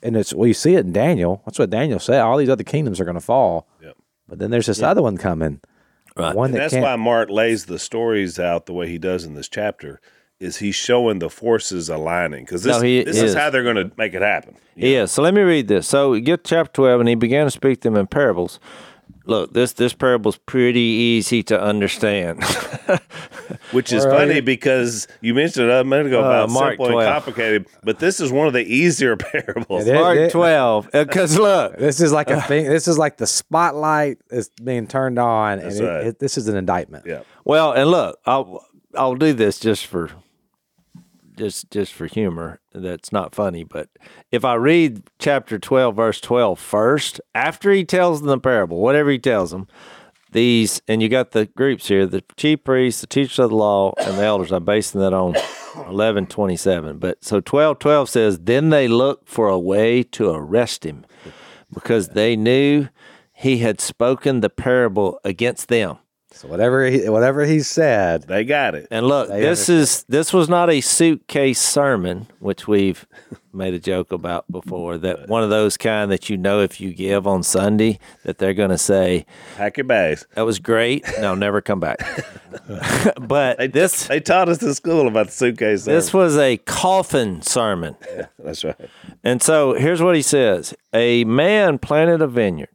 and it's well you see it in Daniel. That's what Daniel said. All these other kingdoms are going to fall, Yep. but then there's this other one coming. Right. One And that that's why Mark lays the stories out the way he does in this chapter. Is he's showing the forces aligning because this, No, he this is is. how they're going to make it happen. Yeah. So let me read this. So get chapter twelve, and he began to speak to them in parables. Look, this this parable's pretty easy to understand. Which is Where are funny because you mentioned it a minute ago Uh, about Mark simple and 12. complicated, but this is one of the easier parables. Yeah, there- Mark there- twelve, because look, This is like a thing. This is like the spotlight is being turned on, and That's it, it, this is an indictment. yeah. Well, and look, I'll I'll do this just for just just for humor. That's not funny, but if I read chapter 12 verse 12 first, after he tells them the parable, whatever he tells them, these, and you got the groups here: the chief priests, the teachers of the law, and the elders. I'm basing that on eleven twenty seven. But so twelve twelve says, then they looked for a way to arrest him, because they knew he had spoken the parable against them. So whatever he, whatever he said, They got it. And look, They this is this was not a suitcase sermon, which we've made a joke about before. That one of those kind that you know if you give on Sunday that they're going to say Pack your bags. that was great. No, never come back. but They, this they taught us in school about the suitcase. this was a coffin sermon. sermon. that's right. And so here's what he says A man planted a vineyard.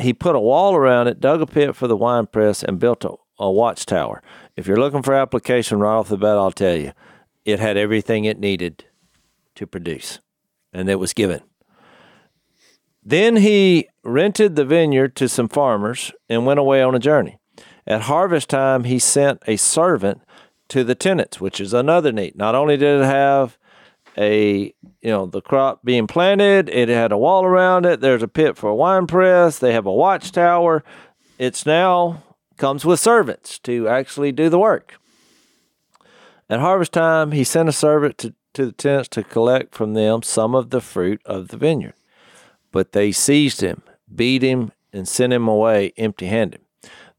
He put a wall around it, dug a pit for the wine press, and built a, a watchtower. If you're looking for application right off the bat, I'll tell you, it had everything it needed to produce, and it was given. Then he rented the vineyard to some farmers and went away on a journey. At harvest time, he sent a servant to the tenants, which is another neat. Not only did it have a you know the crop being planted it had a wall around it there's a pit for a wine press they have a watchtower. It's now comes with servants to actually do the work. At harvest time he sent a servant to, to the tenants to collect from them some of the fruit of the vineyard. But they seized him beat him and sent him away empty handed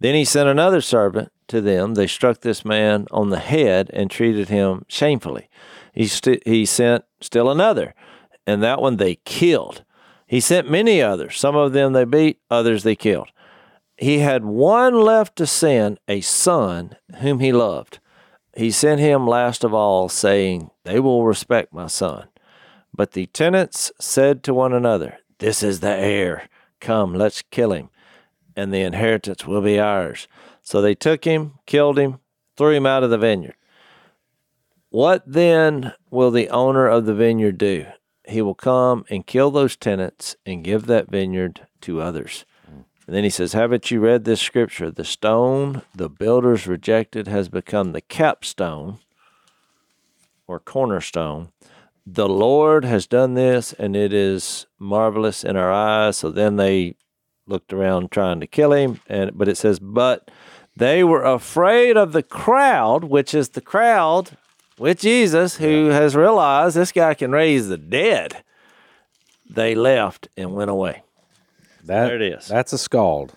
then he sent another servant to them. They struck this man on the head and treated him shamefully he, st- he sent still another, and that one they killed. He sent many others. Some of them they beat, others they killed. He had one left to send, a son whom he loved. He sent him last of all, saying, They will respect my son. But the tenants said to one another, This is the heir. Come, let's kill him, and the inheritance will be ours. So they took him, killed him, threw him out of the vineyard. What then will the owner of the vineyard do? He will come and kill those tenants and give that vineyard to others. And then he says, Haven't you read this scripture? The stone the builders rejected has become the capstone or cornerstone. The Lord has done this, and it is marvelous in our eyes. So then they looked around trying to kill him, and but it says, But they were afraid of the crowd, which is the crowd with Jesus, who has realized this guy can raise the dead. They left and went away. that, There it is. That's a scald.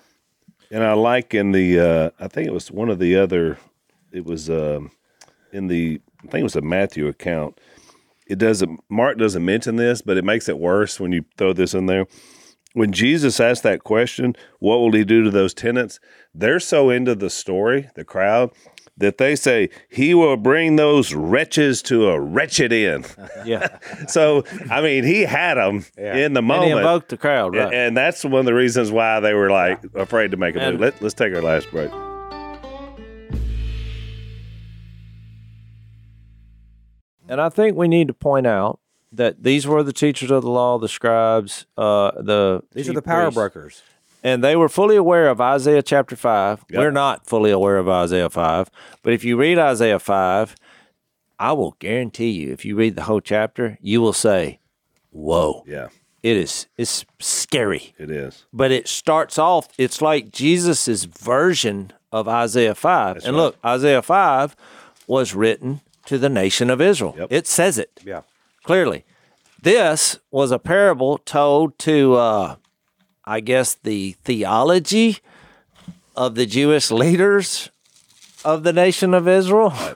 And I like in the, uh, I think it was one of the other, it was um, in the, I think it was a Matthew account. It doesn't, Mark doesn't mention this, but it makes it worse when you throw this in there. When Jesus asked that question, what will he do to those tenants? They're so into the story, the crowd, that they say, he will bring those wretches to a wretched end. Yeah. so, I mean, he had them in the and he moment. invoked the crowd, right? And that's one of the reasons why they were like afraid to make a move. Let, let's take our last break. And I think we need to point out that these were the teachers of the law, the scribes, uh, the These are the power priests. brokers. And they were fully aware of Isaiah chapter 5. Yep. We're not fully aware of Isaiah 5, but if you read Isaiah 5, I will guarantee you, if you read the whole chapter, you will say, Whoa, Yeah, it is it's scary. it is. But it starts off, it's like Jesus's version of Isaiah 5. and right. look, Isaiah 5 was written to the nation of Israel. Yep. It says it Yeah. clearly. This was a parable told to, uh, I guess, the theology of the Jewish leaders of the nation of Israel.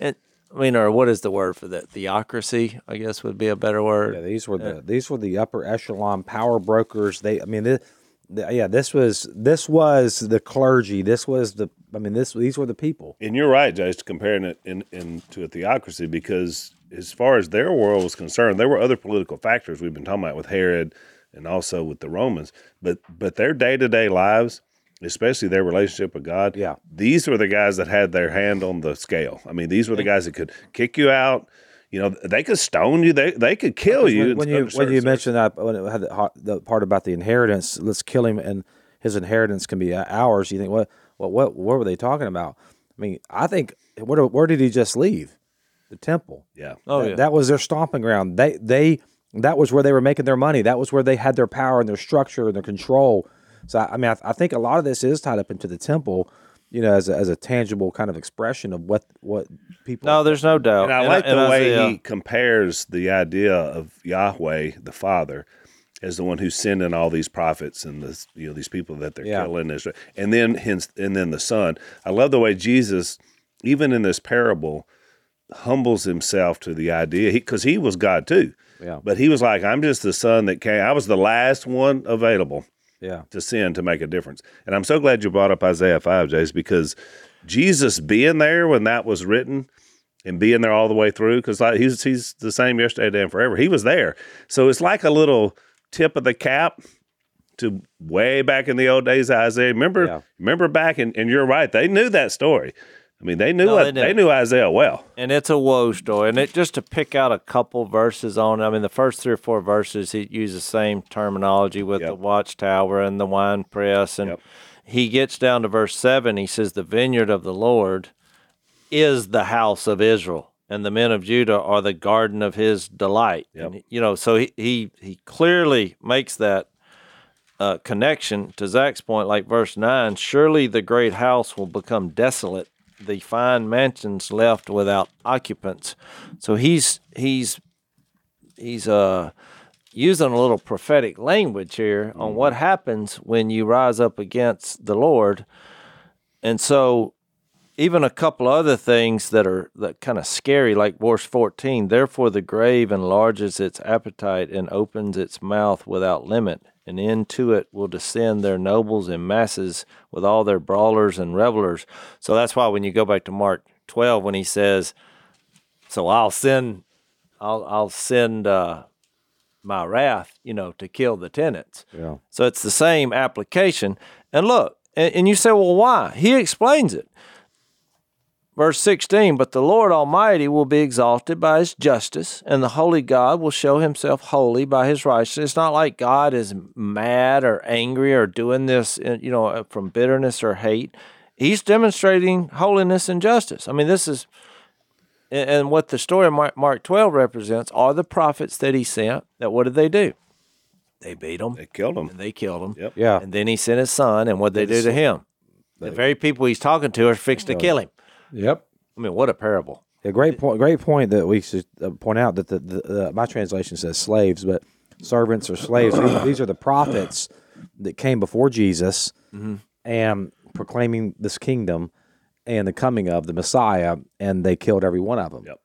And, I mean, or what is the word for that? Theocracy, I guess, would be a better word. Yeah, these were the uh, these were the upper echelon power brokers. They, I mean, the, the, yeah, this was this was the clergy. This was the, I mean, this these were the people. And you're right, Jase, comparing it in, in to a theocracy because as far as their world was concerned, there were other political factors we've been talking about with Herod and also with the Romans. But but their day to day lives, especially their relationship with God, Yeah. these were the guys that had their hand on the scale. I mean, these were the guys that could kick you out. You know, they could stone you. They they could kill you. When, when you when you mentioned that when it had the, the part about the inheritance, let's kill him and his inheritance can be uh, ours. You think what what what what were they talking about? I mean, I think where where did he just leave? The temple. Yeah. Oh, that, yeah. that was their stomping ground. They they that was where they were making their money. That was where they had their power and their structure and their control. So I, I mean, I, I think a lot of this is tied up into the temple, you know, as a, as a tangible kind of expression of what what people. No, there's no doubt. And I And- like and the way Isaiah- he uh, compares the idea of Yahweh, the Father, as the one who's sending all these prophets and the you know these people that they're Yeah. killing, Israel. and then hence and then the Son. I love the way Jesus, even in this parable, humbles himself to the idea because he, was God too. Yeah. But he was like, I'm just the son that came. I was the last one available yeah, to sin to make a difference. And I'm so glad you brought up Isaiah 5, Jase, because Jesus being there when that was written and being there all the way through, because like he's he's the same yesterday, today, and forever. He was there. So it's like a little tip of the cap to way back in the old days, Isaiah. Remember, Yeah. remember back, and, and you're right, they knew that story. I mean, they knew No, they they, knew Isaiah well. and it's a woe story. And it just to pick out a couple verses on. it, I mean, the first three or four verses he uses the same terminology with Yep. the watchtower and the wine press, and Yep. he gets down to verse seven. He says, "The vineyard of the Lord is the house of Israel." And the men of Judah are the garden of his delight. Yep. And, you know, so he, he he clearly makes that uh, connection to Zach's point, like verse nine. Surely the great house will become desolate, the fine mansions left without occupants. So he's he's he's uh using a little prophetic language here on what happens when you rise up against the Lord, and so even a couple other things that are that kind of scary, like verse 14. Therefore, the grave enlarges its appetite and opens its mouth without limit, and into it will descend their nobles in masses with all their brawlers and revelers. So that's why when you go back to Mark 12, when he says, "So I'll send, I'll I'll send uh, my wrath, you know, to kill the tenants." yeah, So it's the same application. And look, and, and you say, well, why? He explains it. Verse 16, but the Lord Almighty will be exalted by his justice, and the holy God will show himself holy by his righteousness. It's not like God is mad or angry or doing this, uh, you know, uh, from bitterness or hate. He's demonstrating holiness and justice. I mean, this is, and- and what the story of Mark, Mark 12 represents are the prophets that he sent. That what did they do? They beat them They killed him. and they killed him. Yep. yeah. And then he sent his son, and what they do to him? The very people he's talking to are fixed to kill him. Yep. I mean, what a parable! A great point. Great point that we should uh, point out that the, the uh, my translation says slaves, but servants or slaves. these, these are the prophets that came before Jesus and proclaiming this kingdom and the coming of the Messiah, and they killed every one of them. Yep.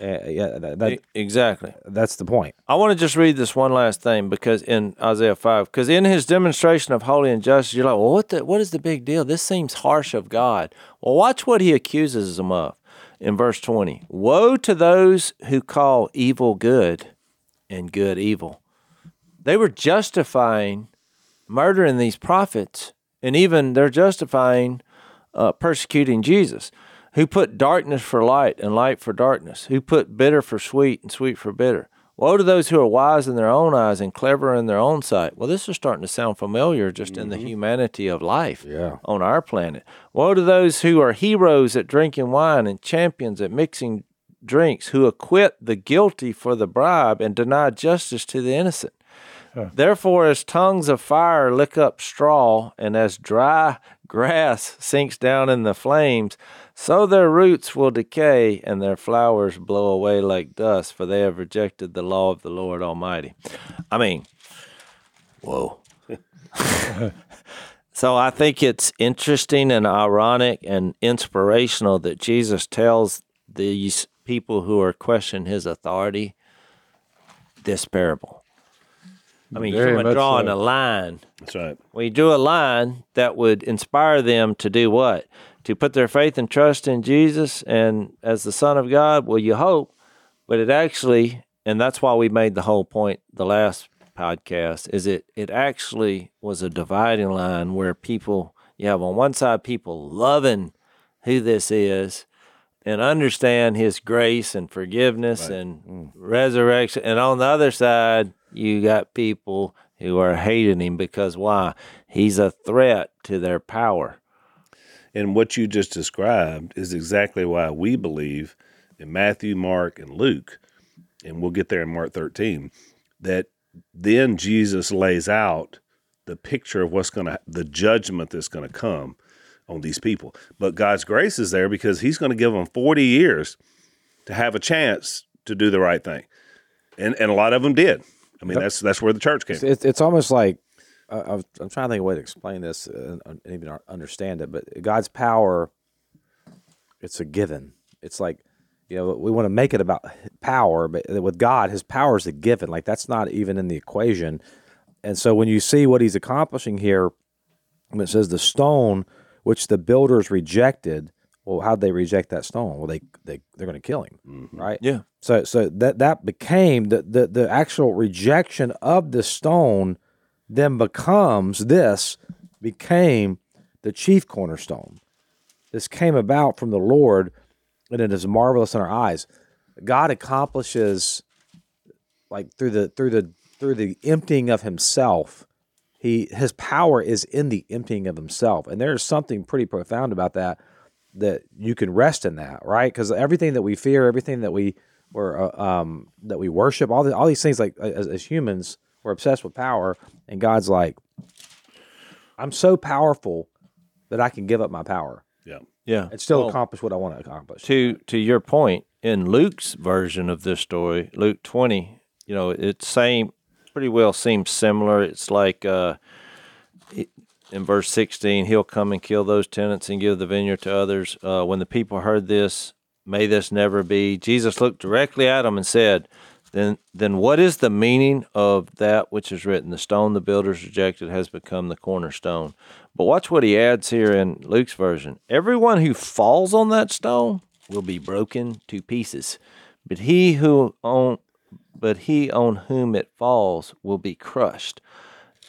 Uh, yeah, that, that, exactly. that's the point. I want to just read this one last thing because in Isaiah five, because in his demonstration of holy and justice, you're like, well, what the what is the big deal? This seems harsh of God. Well, watch what he accuses them of in verse twenty. Woe to those who call evil good and good evil. They were justifying murdering these prophets, and even they're justifying uh, persecuting Jesus, who put darkness for light and light for darkness, who put bitter for sweet and sweet for bitter. Woe to those who are wise in their own eyes and clever in their own sight. Well, this is starting to sound familiar just in the mm-hmm. humanity of life Yeah. on our planet. Woe to those who are heroes at drinking wine and champions at mixing drinks, who acquit the guilty for the bribe and deny justice to the innocent. Therefore, as tongues of fire lick up straw, and as dry grass sinks down in the flames, so their roots will decay and their flowers blow away like dust, for they have rejected the law of the Lord Almighty. I mean, whoa. so I think it's interesting and ironic and inspirational that Jesus tells these people who are questioning his authority this parable. I mean, Very you're drawing so. a line. That's right. We drew a line that would inspire them to do what? To put their faith and trust in Jesus and as the Son of God. Well, you hope, but it actually, and that's why we made the whole point the last podcast, is it it actually was a dividing line where people you have on one side people loving who this is and understand his grace and forgiveness and mm. resurrection. And on the other side, you got people who are hating him because why? He's a threat to their power. And what you just described is exactly why we believe in Matthew, Mark, and Luke, and we'll get there in Mark 13, that then Jesus lays out the picture of what's going to the judgment that's going to come on these people. But God's grace is there because He's going to give them forty years to have a chance to do the right thing, and and a lot of them did. I mean, that's that's where the church came. It's, it's almost like I was- I'm trying to think of a way to explain this uh, and even understand it. But God's power, it's a given. It's like you know we want to make it about power, but with God, His power is a given. Like that's not even in the equation. And so when you see what He's accomplishing here, when it says the stone which the builders rejected, well, how'd they reject that stone? Well, they they they're going to kill him, right? Yeah. So so that that became the, the the actual rejection of the stone then becomes this became the chief cornerstone. This came about from the Lord and it is marvelous in our eyes. God accomplishes like through the through the through the emptying of himself. He his power is in the emptying of himself. And there's something pretty profound about that that you can rest in that, right? Because everything that we fear, everything that we were uh, um, that we worship, all the, all these things, like as, as humans, we're obsessed with power, and God's like, I'm so powerful that I can give up my power Yeah. Yeah. and still Well, accomplish what I want to accomplish. to to your point in Luke's version of this story, Luke twenty, you know, it's same pretty well seems similar. It's like uh, it- in verse sixteen, he'll come and kill those tenants and give the vineyard to others. Uh, when the people heard this, may this never be. Jesus looked directly at them and said, "Then, then what is the meaning of that which is written? The stone the builders rejected has become the cornerstone." But watch what he adds here in Luke's version. Everyone who falls on that stone will be broken to pieces, but he who on but he on whom it falls will be crushed.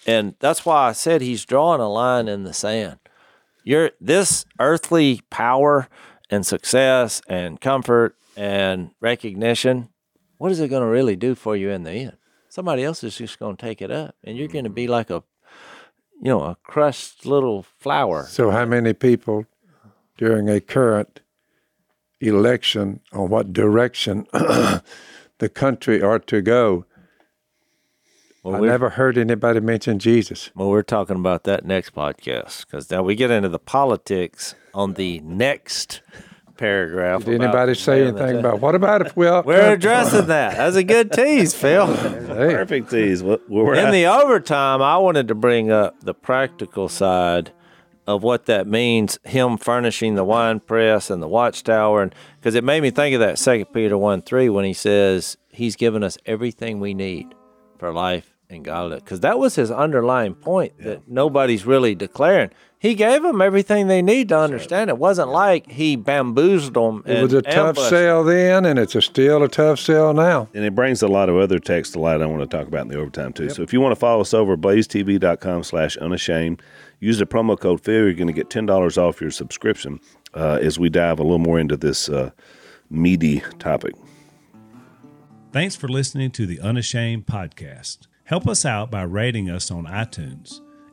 And that's why I said he's drawing a line in the sand. Your this earthly power and success and comfort and recognition, what is it going to really do for you in the end? Somebody else is just going to take it up, and you're going to be mm-hmm. like a, you know, a crushed little flower. So, how many people during a current election on what direction the country ought to go? Well, I never heard anybody mention Jesus. Well, we're talking about that next podcast because now we get into the politics on the next paragraph. Did anybody say anything about what about if we all We're addressing that. That's a good tease, Phil. Hey, Perfect tease. What where we're In at. the overtime, I wanted to bring up the practical side of what that means. Him furnishing the wine press and the watchtower, and because it made me think of that Second Peter one three when he says He's given us everything we need for life and godliness. Because that was his underlying point that nobody's really declaring. He gave them everything they need to understand. It wasn't like he bamboozled them. it was a tough ambushed sell then, and it's a still a tough sell now. and it brings a lot of other text to light I want to talk about in the overtime too. So if you want to follow us over blazetv.com slash unashamed, use the promo code Phil, you're going to get ten dollars off your subscription uh, as we dive a little more into this uh, meaty topic. Thanks for listening to the Unashamed podcast. Help us out by rating us on iTunes.